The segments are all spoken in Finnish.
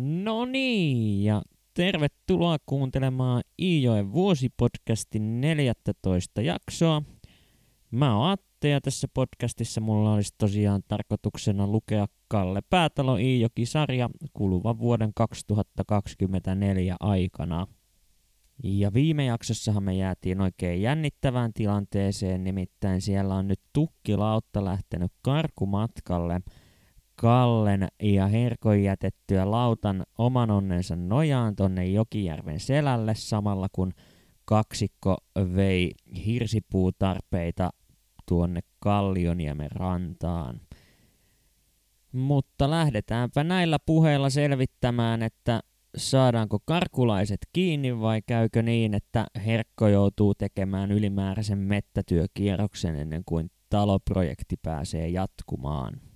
No niin, ja tervetuloa kuuntelemaan Iijoen vuosipodcastin 14 jaksoa. Mä oon Atte ja tässä podcastissa mulla olisi tosiaan tarkoituksena lukea Kalle Päätalo Iijoki-sarja kuluvan vuoden 2024 aikana. Ja viime jaksossahan me jäätiin oikein jännittävään tilanteeseen, nimittäin siellä on nyt tukkilautta lähtenyt karkumatkalle – Kallen ja Herkon jätettyä lautan oman onnensa nojaan tonne Jokijärven selälle samalla kun kaksikko vei hirsipuutarpeita tuonne Kallioniemen rantaan. Mutta lähdetäänpä näillä puheilla selvittämään, että saadaanko karkulaiset kiinni vai käykö niin, että Herkko joutuu tekemään ylimääräisen mettätyökierroksen ennen kuin taloprojekti pääsee jatkumaan.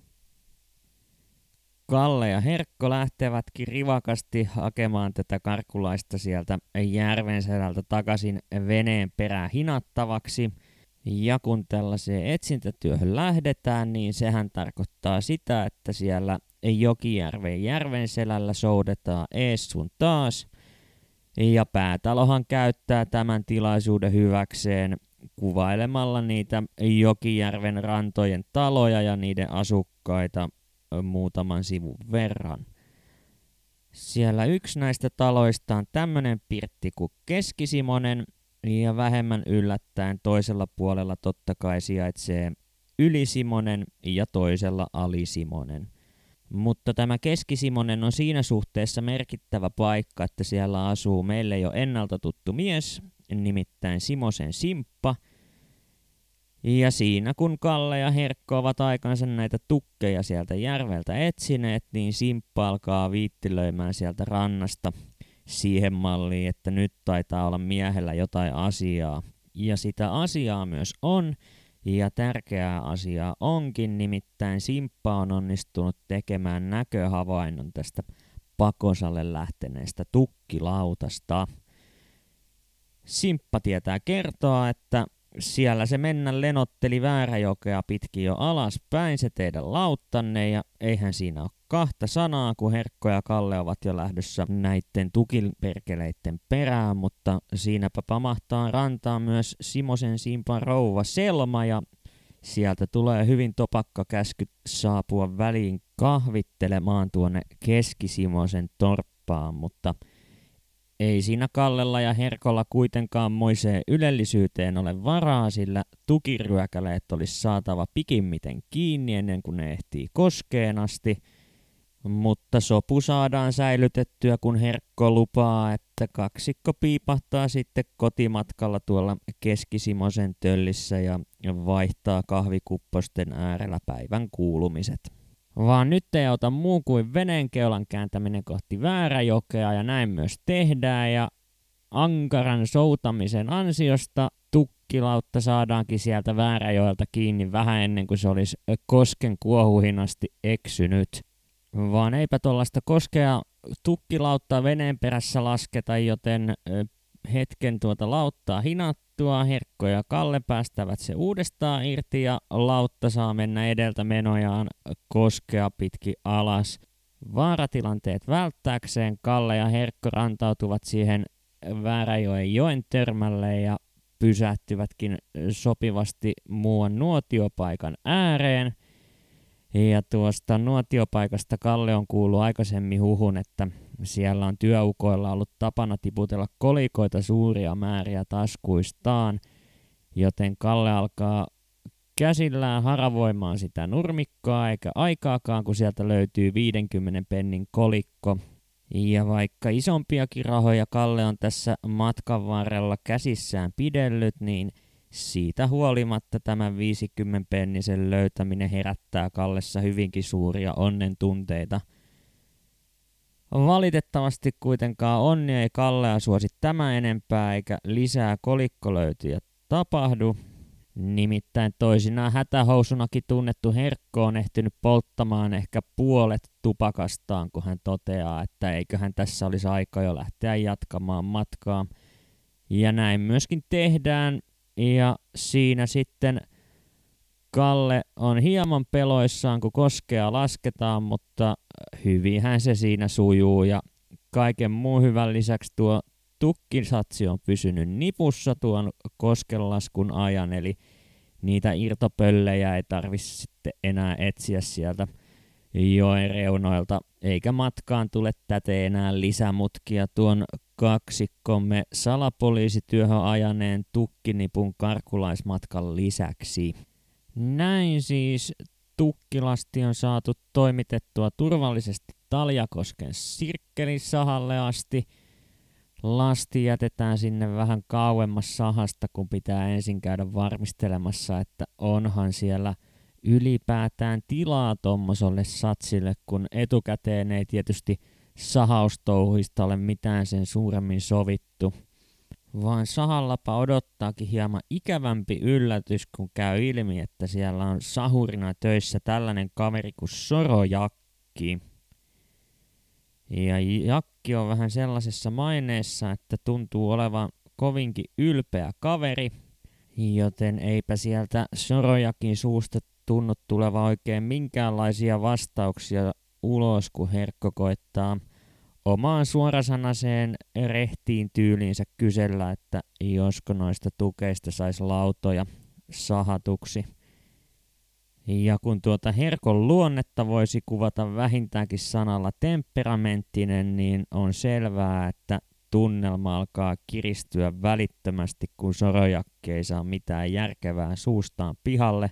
Kalle ja Herkko lähtevätkin rivakasti hakemaan tätä karkulaista sieltä järven sedältä takaisin veneen perään hinattavaksi. Ja kun tällaiseen etsintätyöhön lähdetään, niin sehän tarkoittaa sitä, että siellä Jokijärven järven selällä soudetaan ees sun taas. Ja päätalohan käyttää tämän tilaisuuden hyväkseen kuvailemalla niitä Jokijärven rantojen taloja ja niiden asukkaita muutaman sivun verran. Siellä yksi näistä taloista on tämmönen pirtti kuin Keskisimonen, ja vähemmän yllättäen toisella puolella totta kai sijaitsee Ylisimonen ja toisella Alisimonen. Mutta tämä Keskisimonen on siinä suhteessa merkittävä paikka, että siellä asuu meille jo ennalta tuttu mies, nimittäin Simosen Simppa – ja siinä kun Kalle ja Herkko ovat aikansa näitä tukkeja sieltä järveltä etsineet, niin Simppa alkaa viittilöimään sieltä rannasta siihen malliin, että nyt taitaa olla miehellä jotain asiaa. Ja sitä asiaa myös on, ja tärkeää asiaa onkin, nimittäin Simppa on onnistunut tekemään näköhavainnon tästä pakosalle lähteneestä tukkilautasta. Simppa tietää kertoa, että siellä se mennä lenotteli Vääräjokea pitkin jo alaspäin. Se teidän lauttanne ja eihän siinä ole kahta sanaa, kun Herkko ja Kalle ovat jo lähdössä näiden tukiperkeleiden perään, mutta siinäpä pamahtaa rantaan myös Simosen simpan rouva Selma ja sieltä tulee hyvin topakka käsky saapua väliin kahvittelemaan tuonne Keskisimosen torppaan, mutta – ei siinä Kallella ja Herkolla kuitenkaan moiseen ylellisyyteen ole varaa, sillä tukiryökäleet olisi saatava pikimmiten kiinni ennen kuin ne ehtii koskeen asti. Mutta sopu saadaan säilytettyä, kun Herkko lupaa, että kaksikko piipahtaa sitten kotimatkalla tuolla Keskisimosen töllissä ja vaihtaa kahvikupposten äärellä päivän kuulumiset vaan nyt ei auta muu kuin veneenkeulan kääntäminen kohti Vääräjokea ja näin myös tehdään ja ankaran soutamisen ansiosta tukkilautta saadaankin sieltä Vääräjoelta kiinni vähän ennen kuin se olisi kosken kuohuihin asti eksynyt. Vaan eipä tuollaista koskea tukkilauttaa veneen perässä lasketa, joten hetken tuota lauttaa hinattua, Herkko ja Kalle päästävät se uudestaan irti ja lautta saa mennä edeltä menojaan koskea pitki alas. Vaaratilanteet välttääkseen Kalle ja Herkko rantautuvat siihen Vääräjoen joen törmälle ja pysähtyvätkin sopivasti muuan nuotiopaikan ääreen. Ja tuosta nuotiopaikasta Kalle on kuullut aikaisemmin huhun, että siellä on työukoilla ollut tapana tiputella kolikoita suuria määriä taskuistaan, joten Kalle alkaa käsillään haravoimaan sitä nurmikkoa, eikä aikaakaan, kun sieltä löytyy 50 pennin kolikko. Ja vaikka isompiakin rahoja Kalle on tässä matkan varrella käsissään pidellyt, niin siitä huolimatta tämän 50 pennisen löytäminen herättää Kallessa hyvinkin suuria onnen tunteita – Valitettavasti kuitenkaan onni ei Kallea suosi tämä enempää eikä lisää kolikkolöytyjä tapahdu. Nimittäin toisinaan hätähousunakin tunnettu Herkko on ehtinyt polttamaan ehkä puolet tupakastaan, kun hän toteaa, että eiköhän tässä olisi aika jo lähteä jatkamaan matkaa. Ja näin myöskin tehdään, ja siinä sitten Kalle on hieman peloissaan, kun koskea lasketaan, mutta hyvinhän se siinä sujuu ja kaiken muun hyvän lisäksi tuo tukkisatsi on pysynyt nipussa tuon koskenlaskun ajan, eli niitä irtopöllejä ei tarvitse sitten enää etsiä sieltä joen reunoilta, eikä matkaan tule täte enää lisämutkia tuon kaksikkomme salapoliisityöhön ajaneen tukkinipun karkulaismatkan lisäksi. Näin siis tukkilasti on saatu toimitettua turvallisesti Taljakosken sirkkelisahalle asti. Lasti jätetään sinne vähän kauemmas sahasta, kun pitää ensin käydä varmistelemassa, että onhan siellä ylipäätään tilaa tuommoiselle satsille, kun etukäteen ei tietysti sahaustouhuista ole mitään sen suuremmin sovittu. Vaan sahallapa odottaakin hieman ikävämpi yllätys, kun käy ilmi, että siellä on sahurina töissä tällainen kaveri kuin Sorojakki. Ja Jakki on vähän sellaisessa maineessa, että tuntuu olevan kovinkin ylpeä kaveri, joten eipä sieltä Sorojakin suusta tunnu tuleva oikein minkäänlaisia vastauksia ulos, kun Herkko koittaa omaan suorasanaiseen rehtiin tyyliinsä kysellä, että josko noista tukeista saisi lautoja sahatuksi. Ja kun tuota Herkon luonnetta voisi kuvata vähintäänkin sanalla temperamenttinen, niin on selvää, että tunnelma alkaa kiristyä välittömästi, kun Sorojakki ei saa mitään järkevää suustaan pihalle,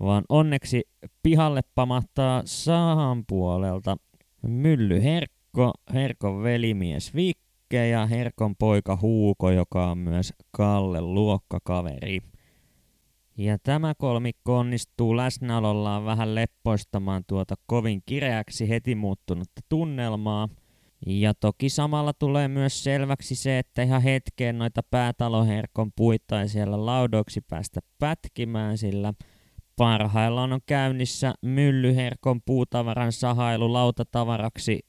vaan onneksi pihalle pamahtaa Sahan puolelta Mylly Herkko, Herkon velimies Vikke ja Herkon poika Huuko, joka on myös Kalle luokkakaveri. Ja tämä kolmikko onnistuu läsnäolollaan vähän leppoistamaan tuota kovin kireäksi heti muuttunutta tunnelmaa. Ja toki samalla tulee myös selväksi se, että ihan hetkeen noita päätaloherkon puita ei siellä laudoiksi päästä pätkimään, sillä parhaillaan on käynnissä myllyherkon puutavaran sahailu lautatavaraksi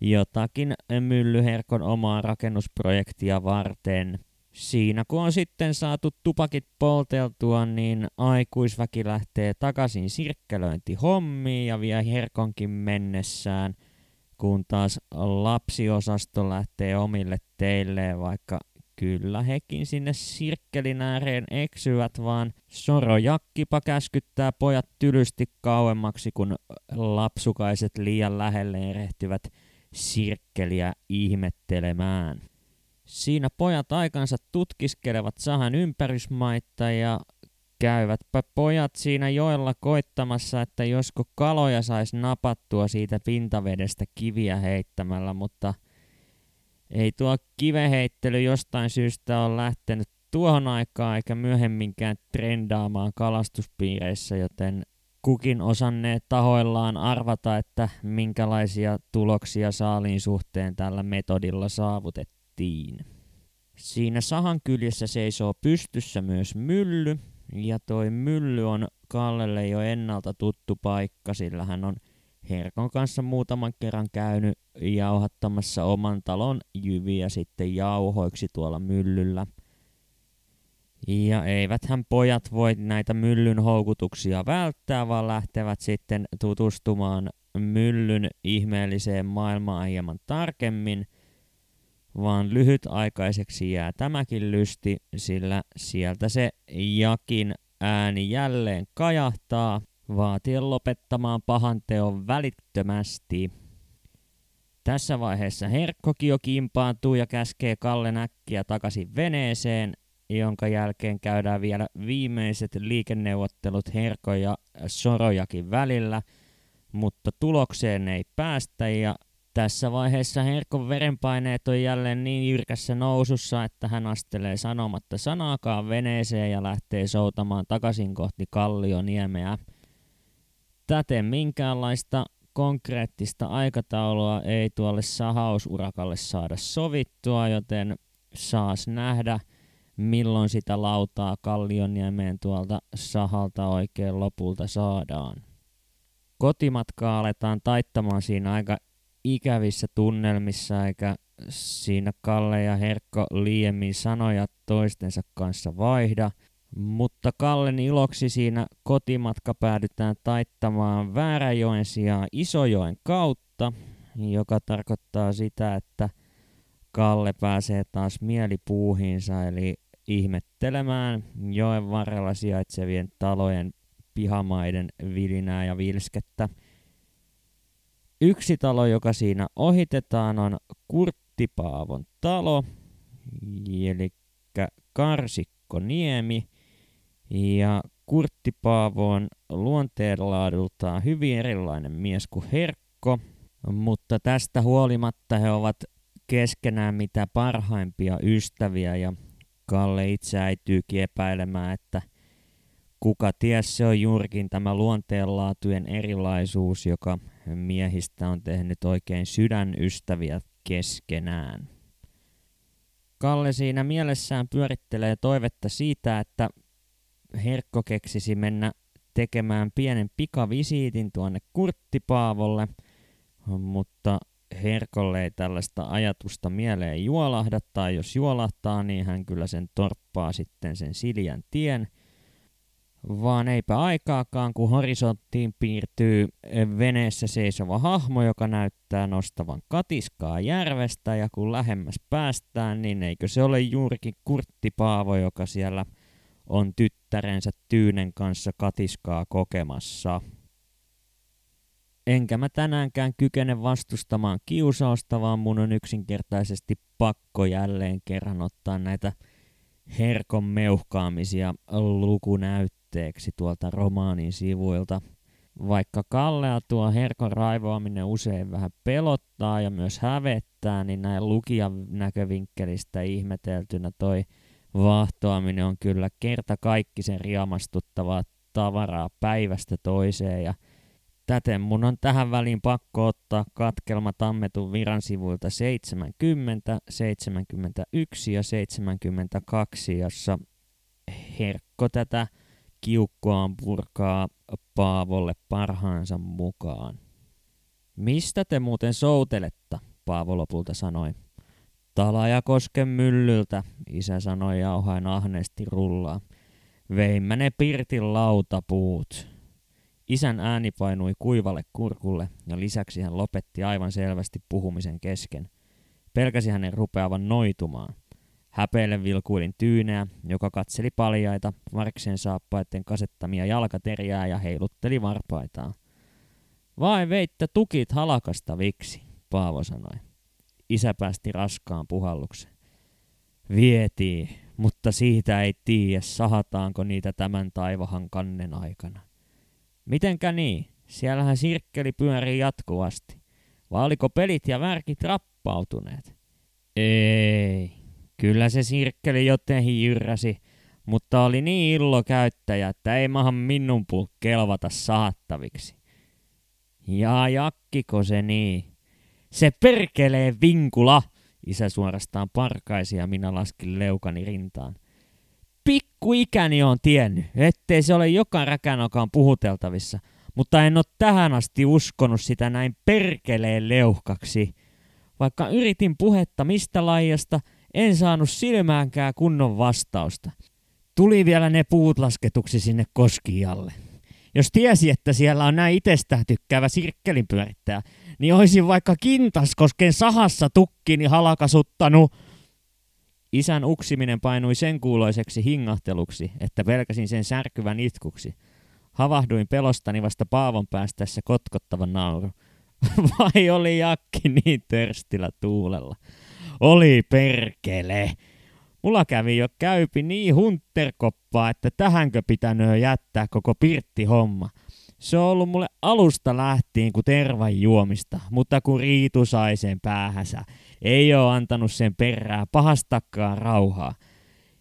jotakin myllyherkon omaa rakennusprojektia varten. Siinä kun on sitten saatu tupakit polteltua, niin aikuisväki lähtee takaisin sirkkelöintihommiin ja vie herkonkin mennessään, kun taas lapsiosasto lähtee omille teilleen, vaikka kyllä hekin sinne sirkkelin ääreen eksyvät, vaan Sorojakkipa käskyttää pojat tylysti kauemmaksi, kun lapsukaiset liian lähelle erehtyvät sirkkeliä ihmettelemään. Siinä pojat aikansa tutkiskelevat sahan ympärysmaita ja käyvätpä pojat siinä joella koittamassa, että josko kaloja saisi napattua siitä pintavedestä kiviä heittämällä, mutta ei tuo kiveheittely jostain syystä ole lähtenyt tuohon aikaan eikä myöhemminkään trendaamaan kalastuspiireissä, joten kukin osanneet tahoillaan arvata, että minkälaisia tuloksia saaliin suhteen tällä metodilla saavutettiin. Siinä sahan kyljessä seisoo pystyssä myös mylly, ja toi mylly on Kallelle jo ennalta tuttu paikka, sillä hän on Herkon kanssa muutaman kerran käynyt jauhattamassa oman talon jyviä sitten jauhoiksi tuolla myllyllä. Ja eiväthän pojat voi näitä myllyn houkutuksia välttää, vaan lähtevät sitten tutustumaan myllyn ihmeelliseen maailmaan hieman tarkemmin – vaan lyhytaikaiseksi jää tämäkin lysti, sillä sieltä se jakin ääni jälleen kajahtaa, vaatien lopettamaan pahan teon välittömästi. Tässä vaiheessa Herkkokin jo kimpaantuu ja käskee Kalle näkkiä takaisin veneeseen, jonka jälkeen käydään vielä viimeiset liikenneuvottelut Herko ja Sorojakin välillä, mutta tulokseen ei päästä ja tässä vaiheessa Herkon verenpaineet on jälleen niin jyrkässä nousussa, että hän astelee sanomatta sanaakaan veneeseen ja lähtee soutamaan takaisin kohti Kallioniemeä. Täten minkäänlaista konkreettista aikataulua ei tuolle sahausurakalle saada sovittua, joten saas nähdä, milloin sitä lautaa Kallioniemeen tuolta sahalta oikein lopulta saadaan. Kotimatkaa aletaan taittamaan siinä aika ikävissä tunnelmissa eikä siinä Kalle ja Herkko liiemmin sanoja toistensa kanssa vaihda. Mutta Kallen iloksi siinä kotimatka päädytään taittamaan Vääräjoen sijaan Isojoen kautta joka tarkoittaa sitä, että Kalle pääsee taas mielipuuhinsa, eli ihmettelemään joen varrella sijaitsevien talojen pihamaiden vilinää ja vilskettä. Yksi talo, joka siinä ohitetaan, on Kurttipaavon talo, eli Karsikkoniemi. Ja Kurttipaavo on luonteenlaadultaan hyvin erilainen mies kuin Herkko, mutta tästä huolimatta he ovat keskenään mitä parhaimpia ystäviä ja Kalle itse äityykin epäilemään, että kuka ties se on juurikin tämä luonteenlaatujen erilaisuus, joka miehistä on tehnyt oikein sydänystäviä keskenään. Kalle siinä mielessään pyörittelee toivetta siitä, että Herkko keksisi mennä tekemään pienen pikavisiitin tuonne Kurttipaavolle, mutta Herkolle ei tällaista ajatusta mieleen juolahda, tai jos juolahtaa, niin hän kyllä sen torppaa sitten sen Siljän tien. Vaan eipä aikaakaan, kun horisonttiin piirtyy veneessä seisova hahmo, joka näyttää nostavan katiskaa järvestä, ja kun lähemmäs päästään, niin eikö se ole juurikin Kurtti Paavo, joka siellä on tyttärensä Tyynen kanssa katiskaa kokemassa. Enkä mä tänäänkään kykene vastustamaan kiusausta, vaan mun on yksinkertaisesti pakko jälleen kerran ottaa näitä herkon meuhkaamisia lukunäytteeksi tuolta romaanin sivuilta. Vaikka Kallea tuo herkon raivoaminen usein vähän pelottaa ja myös hävettää, niin näin lukijan näkövinkkelistä ihmeteltynä toi vahtoaminen on kyllä kerta kaikki sen riamastuttavaa tavaraa päivästä toiseen ja – Täten mun on tähän väliin pakko ottaa katkelma Tammetun viran sivuilta 70, 71 ja 72, jossa Herkko tätä kiukkoaan purkaa Paavolle parhaansa mukaan. Mistä te muuten souteletta, Paavo lopulta sanoi. Talajakosken myllyltä, isä sanoi jauhain ahneesti rullaa. Veimmä ne pirtin lautapuut. Isän ääni painui kuivalle kurkulle ja lisäksi hän lopetti aivan selvästi puhumisen kesken. Pelkäsi hänen rupeavan noitumaan. Häpeille vilkuilin tyyneä, joka katseli paljaita, varkseen saappaiden kasettamia jalkateriää ja heilutteli varpaitaan. Vai veittä tukit halakasta viksi, Paavo sanoi. Isä päästi raskaan puhalluksen. Vietiin, mutta siitä ei tiedä, sahataanko niitä tämän taivahan kannen aikana. Mitenkä niin? Siellähän sirkkeli pyörii jatkuvasti. Vai oliko pelit ja värkit rappautuneet? Ei. Kyllä se sirkkeli jotenkin jyrräsi, mutta oli niin illo käyttäjä, että ei mahan minun puu kelvata saattaviksi. Ja jakkiko se niin? Se perkelee vinkula! Isä suorastaan parkaisi ja minä laskin leukani rintaan ikäni on tiennyt, ettei se ole joka räkänokaan puhuteltavissa, mutta en ole tähän asti uskonut sitä näin perkeleen leuhkaksi. Vaikka yritin puhetta mistä lajasta, en saanut silmäänkään kunnon vastausta. Tuli vielä ne puut lasketuksi sinne koskijalle. Jos tiesi, että siellä on näin itsestään tykkäävä sirkkelinpyörittäjä, niin olisin vaikka Kintaskosken sahassa tukkini halakasuttanut – Isän uksiminen painui sen kuuloiseksi hingahteluksi, että pelkäsin sen särkyvän itkuksi. Havahduin pelostani vasta paavon päästäessä kotkottavan nauru. Vai oli jakki niin törstillä tuulella? Oli perkele! Mulla kävi jo käypi niin hunterkoppaa, että tähänkö pitänyt jättää koko pirtti homma. Se on ollut mulle alusta lähtien kuin tervan juomista, mutta kun Riitu sai sen päähänsä, ei ole antanut sen perää pahastakaan rauhaa.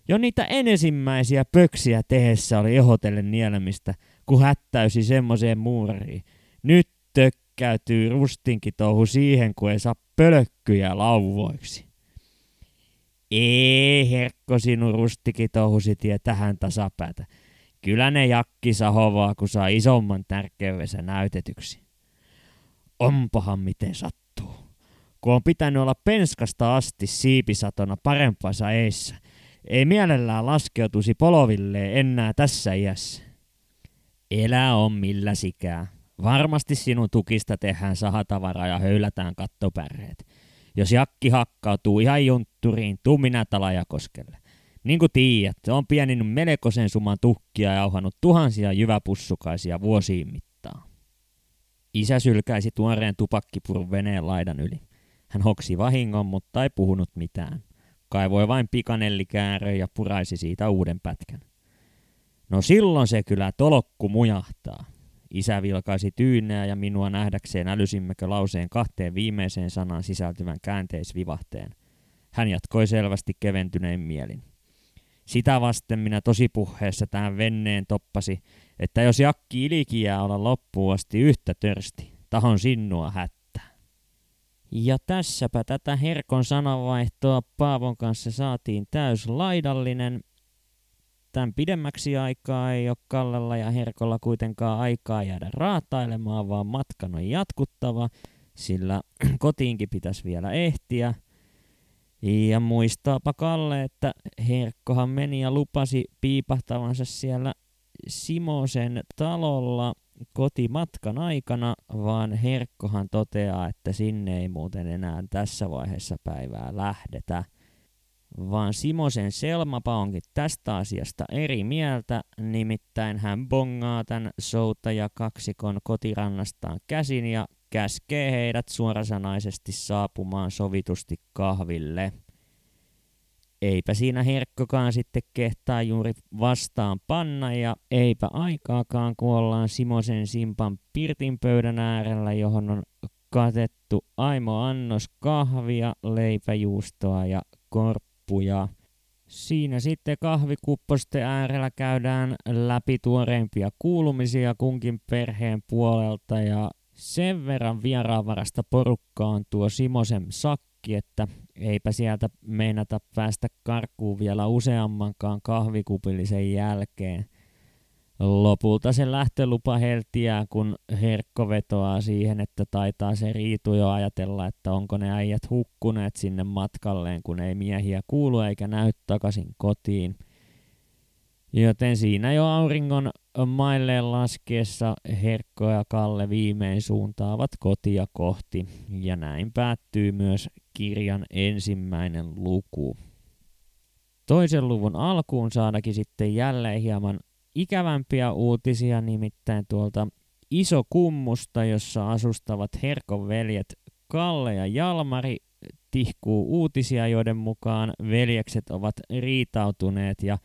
Jo niitä ensimmäisiä pöksiä tehessä oli ehotellen nielemistä, kun hättäysi semmoiseen muuriin. Nyt tökkäytyy rustinkin touhu siihen, kun ei saa pölkkyjä lauvoiksi. Ei, herkko sinun rustikin touhusi tie tähän tasapäätä. Kyllä ne jakki sahovaa, kun saa isomman tärkeydensä näytetyksi. Onpahan miten sattuu. Kun on pitänyt olla penskasta asti siipisatona parempansa eissä, ei mielellään laskeutuisi poloville enää tässä iässä. Elä on millä sikää, Varmasti sinun tukista tehdään sahatavaraa ja höylätään kattopärheet. Jos jakki hakkautuu ihan juntturiin, tuu minä Talajakoskelle. Niin kuin tiedät, on pieninnyt melkoisen suman tukkia ja jauhannut tuhansia jyväpussukaisia vuosiin mittaan. Isä sylkäisi tuoreen tupakkipurun veneen laidan yli. Hän hoksi vahingon, mutta ei puhunut mitään. Kaivoi vain pikanellikäärön ja puraisi siitä uuden pätkän. No silloin se kyllä tolokku mujahtaa. Isä vilkaisi tyynää ja minua nähdäkseen älysimmekö lauseen kahteen viimeiseen sanaan sisältyvän käänteisvivahteen. Hän jatkoi selvästi keventynein mielin. Sitä vasten minä tosi puheessa tähän venneen toppasi, että jos jakki ilikiää olla loppuun asti yhtä törsti, tahon sinua hättää. Ja tässäpä tätä Herkon sananvaihtoa Paavon kanssa saatiin täyslaidallinen. Tämän pidemmäksi aikaa ei ole Kallella ja Herkolla kuitenkaan aikaa jäädä raatailemaan, vaan matkan on jatkuttava, sillä kotiinkin pitäisi vielä ehtiä – ja muistaapa Kalle, että Herkkohan meni ja lupasi piipahtavansa siellä Simosen talolla kotimatkan aikana, vaan Herkkohan toteaa, että sinne ei muuten enää tässä vaiheessa päivää lähdetä. Vaan Simosen Selmapa onkin tästä asiasta eri mieltä, nimittäin hän bongaa tämän soutaja kaksikon kotirannastaan käsin ja käskee heidät suorasanaisesti saapumaan sovitusti kahville. Eipä siinä herkkokaan sitten kehtaa juuri vastaan panna ja eipä aikaakaan kun ollaan Simosen Simpan pirtin pöydän äärellä, johon on katettu aimo annos kahvia, leipäjuustoa ja korppuja. Siinä sitten kahvikupposten äärellä käydään läpi tuoreimpia kuulumisia kunkin perheen puolelta ja sen verran vieraanvarasta porukkaa on tuo Simosen sakki, että eipä sieltä meinata päästä karkuun vielä useammankaan kahvikupillisen jälkeen. Lopulta se lähtölupa heltiää, kun Herkko vetoaa siihen, että taitaa se Riitu jo ajatella, että onko ne äijät hukkuneet sinne matkalleen, kun ei miehiä kuulu eikä näy takaisin kotiin – Joten siinä jo auringon mailleen laskiessa Herkko ja Kalle viimein suuntaavat kotia kohti, ja näin päättyy myös kirjan ensimmäinen luku. Toisen luvun alkuun saadakin sitten jälleen hieman ikävämpiä uutisia, nimittäin tuolta Iso Kummusta, jossa asustavat Herkon veljet Kalle ja Jalmari tihkuu uutisia, joiden mukaan veljekset ovat riitautuneet ja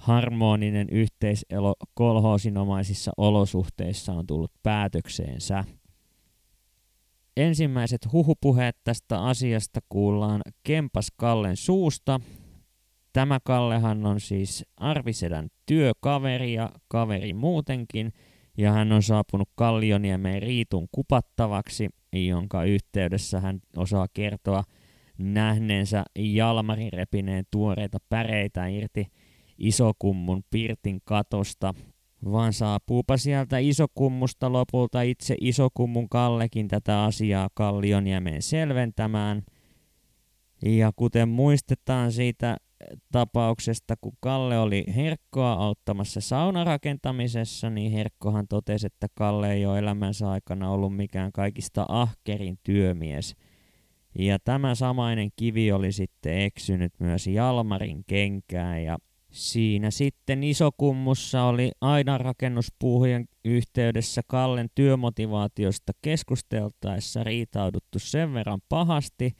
harmoninen yhteiselo kolhoosinomaisissa olosuhteissa on tullut päätökseensä. Ensimmäiset huhupuheet tästä asiasta kuullaan Kempas Kallen suusta. Tämä Kallehan on siis Arvisedän työkaveri ja kaveri muutenkin, ja hän on saapunut Kallioniemeen Riitun kupattavaksi, jonka yhteydessä hän osaa kertoa nähneensä Jalmarin repineen tuoreita päreitä irti – isokummun pirtin katosta, vaan saapuupa sieltä isokummusta lopulta itse isokummun Kallekin tätä asiaa Kallioniemen selventämään. Ja kuten muistetaan siitä tapauksesta, kun Kalle oli Herkkoa auttamassa saunarakentamisessa, niin Herkkohan totesi, että Kalle ei ole elämänsä aikana ollut mikään kaikista ahkerin työmies. Ja tämä samainen kivi oli sitten eksynyt myös Jalmarin kenkään ja Siinä sitten isokummussa oli aina rakennuspuuhien yhteydessä Kallen työmotivaatiosta keskusteltaessa riitauduttu sen verran pahasti,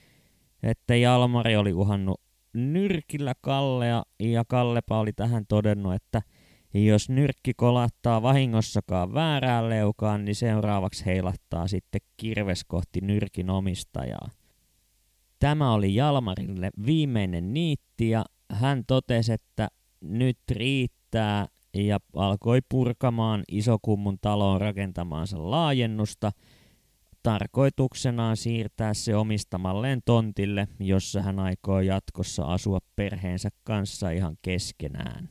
että Jalmari oli uhannut nyrkillä Kallea ja Kallepa oli tähän todennut, että jos nyrkki kolahtaa vahingossakaan väärään leukaan, niin seuraavaksi heilahtaa sitten kirves kohti nyrkin omistajaa. Tämä oli Jalmarille viimeinen niitti ja hän totesi, että nyt riittää ja alkoi purkamaan isokummun taloon rakentamaansa laajennusta tarkoituksenaan siirtää se omistamalleen tontille, jossa hän aikoo jatkossa asua perheensä kanssa ihan keskenään.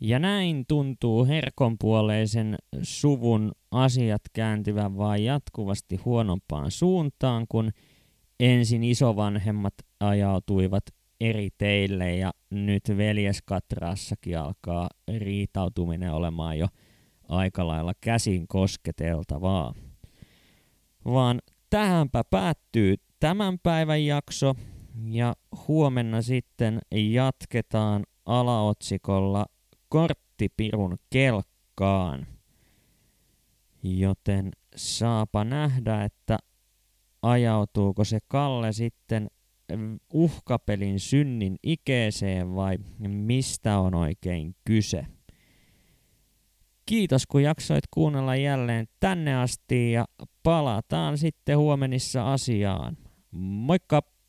Ja näin tuntuu herkonpuoleisen suvun asiat kääntyvän vain jatkuvasti huonompaan suuntaan, kun ensin isovanhemmat ajautuivat eri teille ja nyt veljeskatraassakin alkaa riitautuminen olemaan jo aika lailla käsin kosketeltavaa. Vaan tähänpä päättyy tämän päivän jakso ja huomenna sitten jatketaan alaotsikolla Korttipirun kelkkaan. Joten saapa nähdä, että ajautuuko se Kalle sitten uhkapelin synnin ikeeseen vai mistä on oikein kyse. Kiitos kun jaksoit kuunnella jälleen tänne asti ja palataan sitten huomenissa asiaan. Moikka!